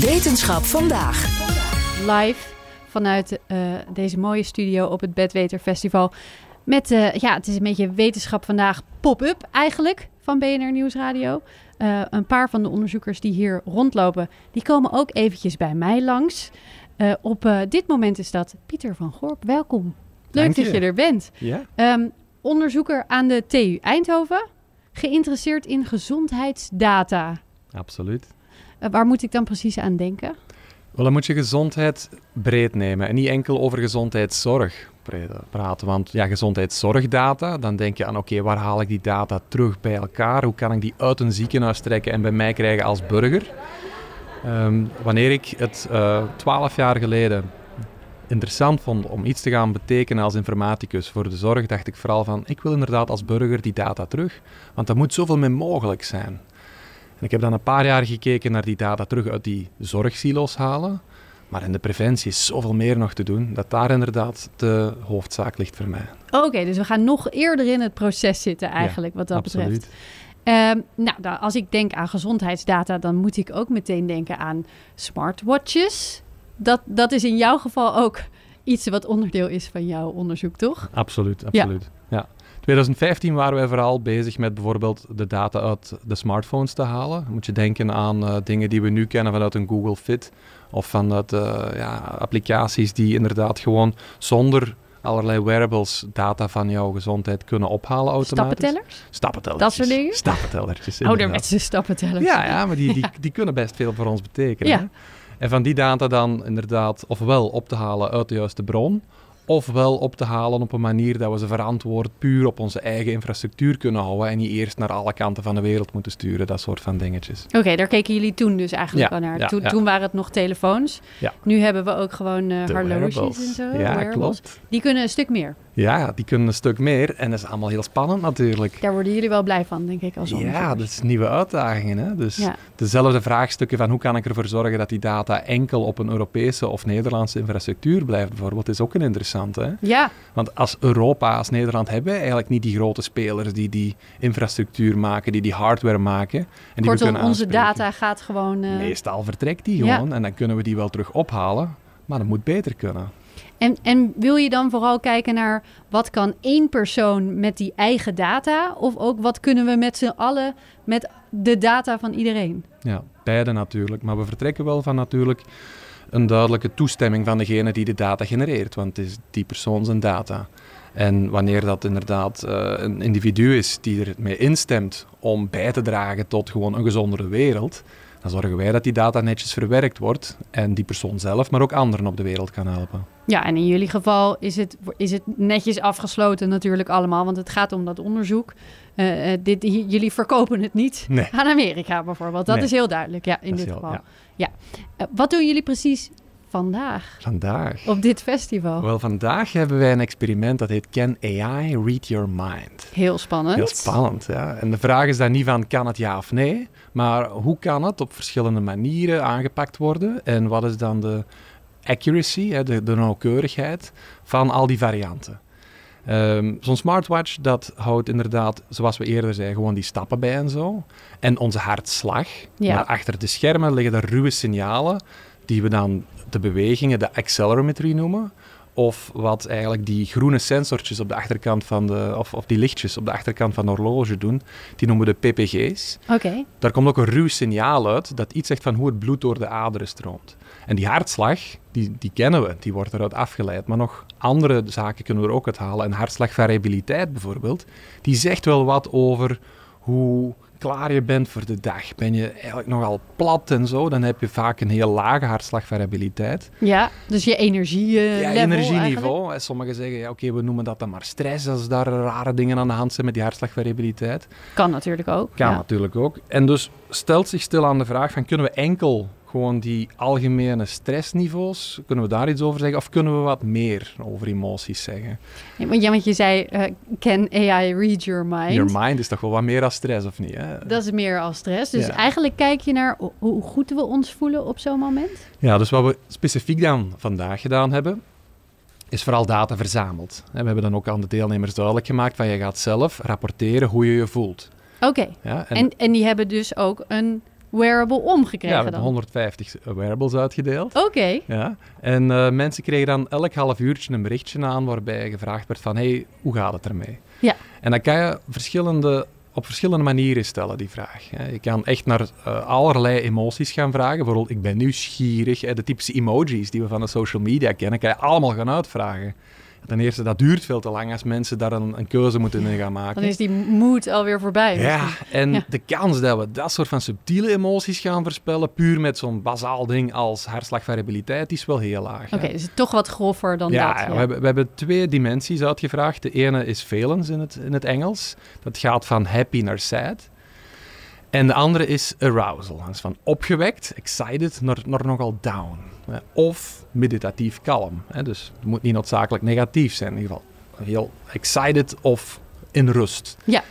Wetenschap vandaag. Live vanuit eh, deze mooie studio op het Bedweter Festival. Met, eh, ja, het is een beetje wetenschap vandaag pop-up eigenlijk van BNR Nieuwsradio. Eh, een paar van de onderzoekers die hier rondlopen, die komen ook eventjes bij mij langs. Eh, op eh, dit moment is dat Pieter van Gorp. Welkom. Leuk Dank dat je. je er bent. Ja? Ehm, onderzoeker aan de TU Eindhoven. Geïnteresseerd in gezondheidsdata. Absoluut. Eh, waar moet ik dan precies aan denken? Wel, dan moet je gezondheid breed nemen en niet enkel over gezondheidszorg praten. Want ja, gezondheidszorgdata, dan denk je aan oké, waar haal ik die data terug bij elkaar? Hoe kan ik die uit een ziekenhuis trekken en bij mij krijgen als burger? Ehm, wanneer ik het twaalf jaar geleden interessant vond om iets te gaan betekenen als informaticus voor de zorg, dacht ik vooral van, ik wil inderdaad als burger die data terug, want dat moet zoveel meer mogelijk zijn. En ik heb dan een paar jaar gekeken naar die data terug uit die zorgsilo's halen. Maar in de preventie is zoveel meer nog te doen, dat daar inderdaad de hoofdzaak ligt voor mij. Oké, dus we gaan nog eerder in het proces zitten eigenlijk, wat dat absoluut. betreft. Ehm, nou, als ik denk aan gezondheidsdata, dan moet ik ook meteen denken aan smartwatches. Dat, dat is in jouw geval ook iets wat onderdeel is van jouw onderzoek, toch? Absoluut, absoluut. Ja. 2015 waren wij vooral bezig met bijvoorbeeld de data uit de smartphones te halen. Dan moet je denken aan eh, dingen die we nu kennen vanuit een Google Fit of vanuit eh, ja, applicaties die inderdaad gewoon zonder allerlei wearables data van jouw gezondheid kunnen ophalen automatisch. Stappentellers? Stappentellertjes. Dat soort dingen? Stappentellertjes. Ouderwetse stappentellers. Ja, ja maar die, die, die kunnen best veel voor ons betekenen. Ja. En van die data dan inderdaad ofwel op te halen uit de juiste bron, ofwel op te halen op een manier dat we ze verantwoord puur op onze eigen infrastructuur kunnen houden en niet eerst naar alle kanten van de wereld moeten sturen, dat soort van dingetjes. Oké, daar keken jullie toen dus eigenlijk Ja, al naar. ja, toen, ja. toen waren het nog telefoons. Ja. Nu hebben we ook gewoon eh De horloges wearables. en zo. Ja, wearables. klopt. Die kunnen een stuk meer. Ja, die kunnen een stuk meer en dat is allemaal heel spannend natuurlijk. Daar worden jullie wel blij van, denk ik, als Ja, onderzoekers. dat is nieuwe uitdagingen. Hè? Dus Ja. dezelfde vraagstukken van hoe kan ik ervoor zorgen dat die data enkel op een Europese of Nederlandse infrastructuur blijft bijvoorbeeld, is ook een interessante. Hè? Ja, Want als Europa, als Nederland, hebben we eigenlijk niet die grote spelers die die infrastructuur maken, die die hardware maken. En die kortom, kunnen onze data gaat gewoon... eh, Meestal vertrekt die Ja. gewoon en dan kunnen we die wel terug ophalen, maar dat moet beter kunnen. En, en wil je dan vooral kijken naar wat kan één persoon met die eigen data? Of ook wat kunnen we met z'n allen met de data van iedereen? Ja, beide natuurlijk. Maar we vertrekken wel van natuurlijk een duidelijke toestemming van degene die de data genereert. Want het is die persoon zijn data. En wanneer dat inderdaad eh, een individu is die ermee instemt om bij te dragen tot gewoon een gezondere wereld, dan zorgen wij dat die data netjes verwerkt wordt en die persoon zelf, maar ook anderen op de wereld kan helpen. Ja, en in jullie geval is het, is het netjes afgesloten natuurlijk allemaal, want het gaat om dat onderzoek. Eh, eh, dit, jullie verkopen het niet Nee. aan Amerika bijvoorbeeld. Dat Nee. is heel duidelijk, ja, in dit heel- geval. ja. Ja. Eh, wat doen jullie precies vandaag Vandaag. op dit festival? Wel, vandaag hebben wij een experiment dat heet Can AI Read Your Mind? Heel spannend. Heel spannend, ja. En de vraag is dan niet van kan het ja of nee, maar hoe kan het op verschillende manieren aangepakt worden en wat is dan de accuracy, hè, de, de nauwkeurigheid van al die varianten. Ehm, Zo'n smartwatch, dat houdt inderdaad, zoals we eerder zeiden, gewoon die stappen bij en zo. En onze hartslag. Ja. Maar achter de schermen liggen er ruwe signalen die we dan de bewegingen, de accelerometry noemen. Of wat eigenlijk die groene sensortjes op de achterkant van de, of, of die lichtjes op de achterkant van de horloge doen, die noemen we de ppg's. Oké, Daar komt ook een ruw signaal uit dat iets zegt van hoe het bloed door de aderen stroomt. En die hartslag, die, die kennen we, die wordt eruit afgeleid. Maar nog andere zaken kunnen we er ook uit halen. En hartslagvariabiliteit bijvoorbeeld, die zegt wel wat over hoe klaar je bent voor de dag, ben je eigenlijk nogal plat en zo, dan heb je vaak een heel lage hartslagvariabiliteit. Ja, dus je energie uh, ja, energieniveau. Sommigen zeggen, ja, oké, we noemen dat dan maar stress als daar rare dingen aan de hand zijn met die hartslagvariabiliteit. Kan natuurlijk ook. Kan ja. natuurlijk ook. En dus stelt zich stil aan de vraag van, kunnen we enkel gewoon die algemene stressniveaus, kunnen we daar iets over zeggen? Of kunnen we wat meer over emoties zeggen? Ja, want je zei, uh, can AI read your mind? Your mind is toch wel wat meer als stress, of niet? Hè? Dat is meer als stress. Dus ja. eigenlijk kijk je naar hoe goed we ons voelen op zo'n moment? Ja, dus wat we specifiek dan vandaag gedaan hebben, is vooral data verzameld. We hebben dan ook aan de deelnemers duidelijk gemaakt van je gaat zelf rapporteren hoe je je voelt. Oké, okay. ja, en, en, en die hebben dus ook een wearable omgekregen ja, we hebben dan? 150 wearables uitgedeeld. Oké. Okay. Ja, en uh, mensen kregen dan elk half uurtje een berichtje aan waarbij gevraagd werd van, hey, hoe gaat het ermee? Ja. En dan kan je verschillende, op verschillende manieren stellen, die vraag. Je kan echt naar uh, allerlei emoties gaan vragen. Bijvoorbeeld, ik ben nieuwsgierig. De typische emojis die we van de social media kennen, kan je allemaal gaan uitvragen. Ten eerste, dat duurt veel te lang als mensen daar een, een keuze moeten in gaan maken. Dan is die moed alweer voorbij. Ja, en ja. de kans dat we dat soort van subtiele emoties gaan voorspellen, puur met zo'n bazaal ding als hartslagvariabiliteit, is wel heel laag. Oké, okay, dus het toch wat groffer dan ja, dat. Ja, we hebben, we hebben twee dimensies uitgevraagd. De ene is valence in het, in het Engels. Dat gaat van happy naar sad. En de andere is arousal. Dat is van opgewekt, excited, naar, nogal down. Of meditatief kalm. Dus het moet niet noodzakelijk negatief zijn. In ieder geval heel excited of in rust. Ja.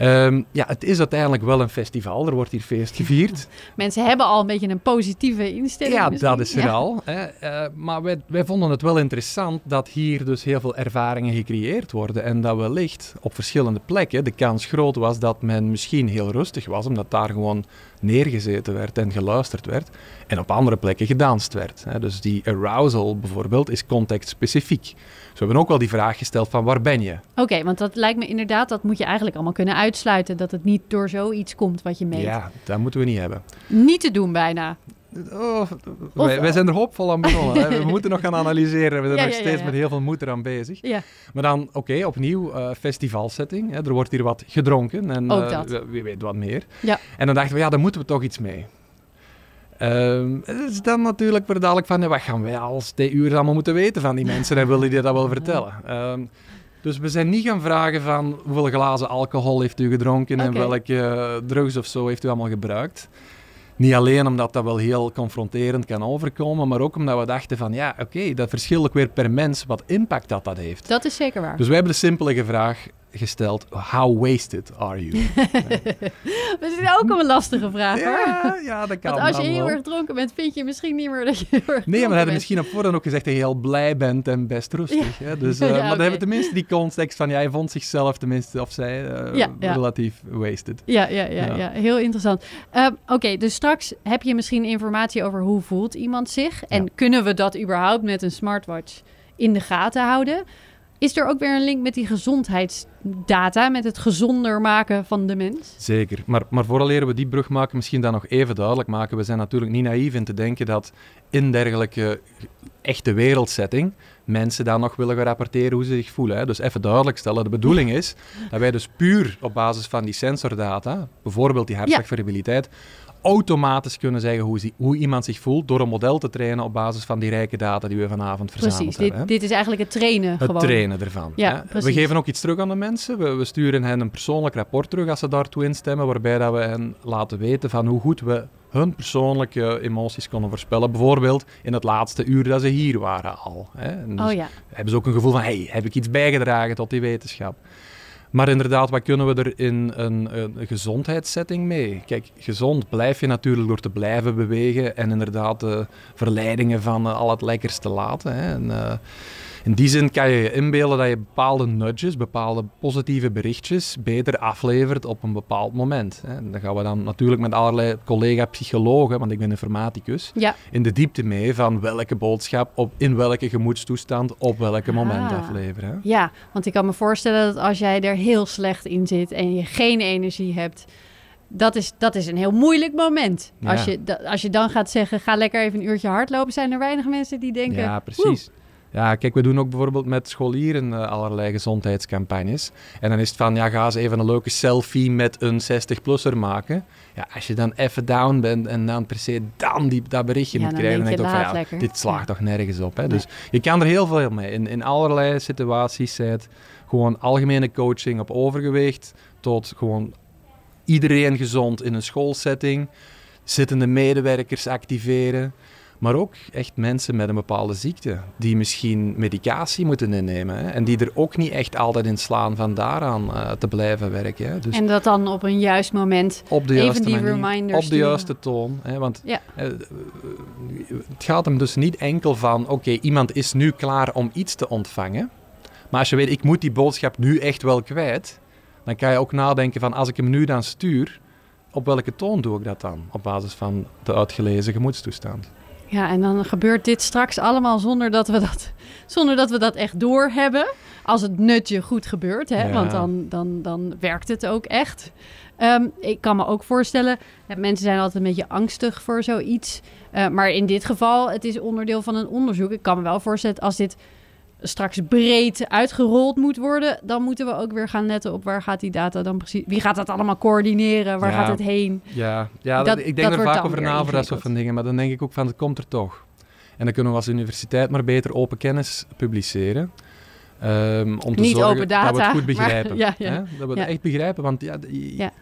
Um, ja, het is uiteindelijk wel een festival. Er wordt hier feest gevierd. Mensen hebben al een beetje een positieve instelling. Ja, misschien. dat is er ja. al. Hè. Uh, maar wij, wij vonden het wel interessant dat hier dus heel veel ervaringen gecreëerd worden. En dat wellicht op verschillende plekken de kans groot was dat men misschien heel rustig was, omdat daar gewoon neergezeten werd en geluisterd werd. En op andere plekken gedanst werd. Dus die arousal bijvoorbeeld is contextspecifiek. Dus we hebben ook wel die vraag gesteld van waar ben je? Oké, okay, want dat lijkt me inderdaad, dat moet je eigenlijk allemaal kunnen uitsluiten. Dat het niet door zoiets komt wat je meet. Ja, dat moeten we niet hebben. Niet te doen bijna. Oh, wij, wij, zijn er hoopvol aan begonnen. We moeten nog gaan analyseren. We zijn ja, nog ja, steeds ja, met heel veel moed eraan bezig. Ja. Maar dan, oké, okay, opnieuw uh, festivalsetting. Hè. Er wordt hier wat gedronken. En Ook dat. uh, wie weet wat meer. Ja. En dan dachten we, ja, daar moeten we toch iets mee. Um, het is dan natuurlijk weer dadelijk van, wat gaan wij als TU allemaal moeten weten van die mensen en willen die dat wel vertellen? Um, dus we zijn niet gaan vragen van hoeveel glazen alcohol heeft u gedronken en welke uh, drugs of zo heeft u allemaal gebruikt. Niet alleen omdat dat wel heel confronterend kan overkomen, maar ook omdat we dachten van ja, oké, dat verschilt ook weer per mens wat impact dat dat heeft. Dat is zeker waar. Dus wij hebben de simpele vraag gesteld, how wasted are you? Dat is ook een lastige vraag hoor. ja, ja, dat kan Want als je heel erg dronken bent, vind je misschien niet meer dat je heel erg Nee, maar we hadden bent. misschien op voorhand ook gezegd dat je heel blij bent en best rustig. Hè? Dus, Ja, uh, maar dan hebben we tenminste die context van, jij vond zichzelf tenminste, of zij, eh, relatief wasted. Ja, ja, ja, Ja. heel interessant. Ehm, Oké, dus straks heb je misschien informatie over hoe voelt iemand zich. En kunnen we dat überhaupt met een smartwatch in de gaten houden? Is er ook weer een link met die gezondheidsdata, met het gezonder maken van de mens? Zeker. Maar, maar vooraleer we die brug maken, misschien dan nog even duidelijk maken. We zijn natuurlijk niet naïef in te denken dat in dergelijke echte wereldsetting mensen dan nog willen gaan rapporteren hoe ze zich voelen. Hè. Dus even duidelijk stellen, de bedoeling is dat wij dus puur op basis van die sensordata, bijvoorbeeld die hartslagvariabiliteit, automatisch kunnen zeggen hoe, hoe iemand zich voelt door een model te trainen op basis van die rijke data die we vanavond verzameld Precies, hebben. dit, hè. dit is eigenlijk het trainen Het gewoon. trainen ervan. Ja. We precies. geven ook iets terug aan de mensen. We, we sturen hen een persoonlijk rapport terug als ze daartoe instemmen, waarbij dat we hen laten weten van hoe goed we hun persoonlijke emoties konden voorspellen. Bijvoorbeeld in het laatste uur dat ze hier waren al. Hè. En dus Oh ja, hebben ze ook een gevoel van, hey, heb ik iets bijgedragen tot die wetenschap? Maar inderdaad, wat kunnen we er in een, een gezondheidssetting mee? Kijk, gezond blijf je natuurlijk door te blijven bewegen en inderdaad de verleidingen van eh, al het lekkers te laten. Hè. En, eh, in die zin kan je je inbeelden dat je bepaalde nudges, bepaalde positieve berichtjes beter aflevert op een bepaald moment. Hè. En dan gaan we dan natuurlijk met allerlei collega-psychologen, want ik ben informaticus, ja. in de diepte mee van welke boodschap op, in welke gemoedstoestand op welke moment Ah. afleveren. hè. ja, want ik kan me voorstellen dat als jij er heel slecht in zit en je geen energie hebt, dat is, dat is een heel moeilijk moment. Als, je, als je dan gaat zeggen, ga lekker even een uurtje hardlopen, zijn er weinig mensen die denken, Ja, precies. Ja, kijk, we doen ook bijvoorbeeld met scholieren uh, allerlei gezondheidscampagnes. En dan is het van, ja, ga eens even een leuke selfie met een 60-plusser maken. Ja, als je dan even down bent en dan per se dan die, dat berichtje Ja, moet dan krijgen, dan denk denk je, van, ja, dit slaagt toch nergens op. Hè? Nee. Dus je kan er heel veel mee. In, in allerlei situaties, zij het gewoon algemene coaching op overgewicht, tot gewoon iedereen gezond in een schoolsetting, zittende medewerkers activeren. Maar ook echt mensen met een bepaalde ziekte, die misschien medicatie moeten innemen. Hè, en die er ook niet echt altijd in slaan van daaraan eh, te blijven werken. Hè. Dus En dat dan op een juist moment. op de even juiste die manier, reminder op de juiste toon. Hè, want Ja. eh, het gaat hem dus niet enkel van, oké, iemand is nu klaar om iets te ontvangen. Maar als je weet, ik moet die boodschap nu echt wel kwijt, dan kan je ook nadenken van, als ik hem nu dan stuur, op welke toon doe ik dat dan? Op basis van de uitgelezen gemoedstoestand. Ja, en dan gebeurt dit straks allemaal zonder dat we dat, zonder dat, we dat echt doorhebben. Als het nutje goed gebeurt, hè? Ja. want dan, dan, dan werkt het ook echt. Ehm, ik kan me ook voorstellen, mensen zijn altijd een beetje angstig voor zoiets. Eh, maar in dit geval, het is onderdeel van een onderzoek. Ik kan me wel voorstellen, als dit straks breed uitgerold moet worden, dan moeten we ook weer gaan letten op waar gaat die data dan precies. Wie gaat dat allemaal coördineren? Waar Ja. gaat het heen? Ja, ja Dat- ik dat denk er vaak over na voor dat soort van dingen, maar dan denk ik ook van, het komt er toch. En dan kunnen we als universiteit maar beter open kennis publiceren. ehm, om te Niet zorgen open data, dat we het goed maar- begrijpen. ja, ja. Hè? Dat we het echt begrijpen, want Ja.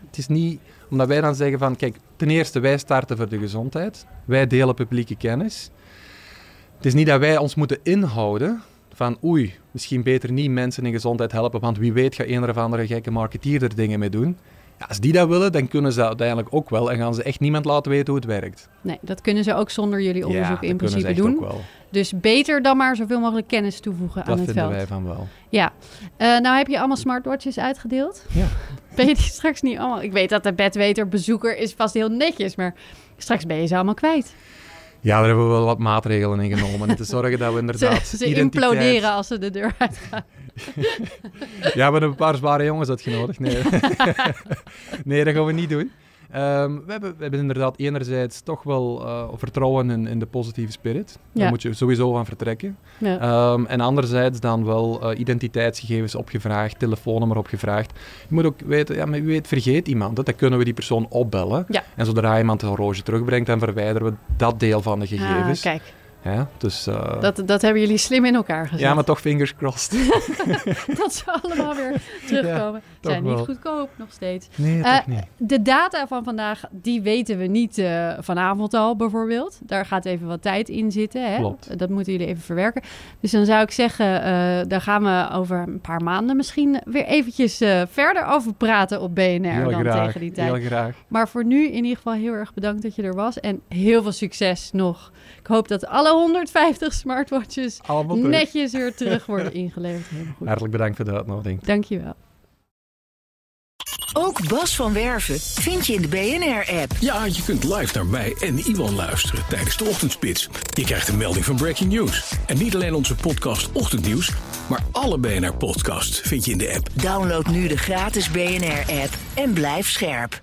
het is niet... Omdat wij dan zeggen van, kijk, ten eerste, wij starten voor de gezondheid. Wij delen publieke kennis. Het is niet dat wij ons moeten inhouden van oei, misschien beter niet mensen in gezondheid helpen, want wie weet gaat een of andere gekke marketeer er dingen mee doen. Ja, als die dat willen, dan kunnen ze dat uiteindelijk ook wel en gaan ze echt niemand laten weten hoe het werkt. Nee, dat kunnen ze ook zonder jullie onderzoek ja, in dat principe doen. Dus beter dan maar zoveel mogelijk kennis toevoegen Dat aan het vinden veld. wij van wel. Ja. Eh, nou heb je allemaal smartwatches uitgedeeld. Ja. Ben je die straks niet allemaal... Ik weet dat de bedweter bezoeker is vast heel netjes, maar straks ben je ze allemaal kwijt. Ja, daar hebben we wel wat maatregelen in genomen. En te zorgen dat we Ze, inderdaad ze identiteit- imploderen als ze de deur uitgaan. Ja, we hebben een paar zware jongens uitgenodigd. Nee, nee dat gaan we niet doen. Ehm, we, hebben, we hebben inderdaad enerzijds toch wel eh, vertrouwen in, in de positieve spirit. Daar Ja. moet je sowieso van vertrekken. Ja. Ehm, en anderzijds dan wel eh, identiteitsgegevens opgevraagd, telefoonnummer opgevraagd. Je moet ook weten, ja, maar wie weet vergeet iemand het, dan kunnen we die persoon opbellen. Ja. En zodra iemand een horloge terugbrengt, dan verwijderen we dat deel van de Ah, gegevens. kijk, Ja, dus, eh, dat, dat hebben jullie slim in elkaar gezet. ja, maar toch fingers crossed. Dat ze allemaal weer terugkomen. Zijn niet wel. goedkoop, nog steeds. Nee, Eh, toch niet. De data van vandaag, die weten we niet eh, vanavond al bijvoorbeeld. Daar gaat even wat tijd in zitten. Hè? Klopt. Dat moeten jullie even verwerken. Dus dan zou ik zeggen, daar gaan we over een paar maanden misschien weer eventjes verder over praten op BNR Heel dan graag, tegen die tijd. heel graag. Maar voor nu in ieder geval heel erg bedankt dat je er was. En heel veel succes nog. Ik hoop dat alle 150 smartwatches netjes weer terug worden ingeleverd. Hartelijk bedankt voor de uitnodiging. Dankjewel. Ook Bas van Werven vind je in de BNR-app. Ja, je kunt live naar mij en Iwan luisteren tijdens de ochtendspits. Je krijgt een melding van Breaking News. En niet alleen onze podcast Ochtendnieuws, maar alle BNR-podcasts vind je in de app. Download nu de gratis BNR-app en blijf scherp.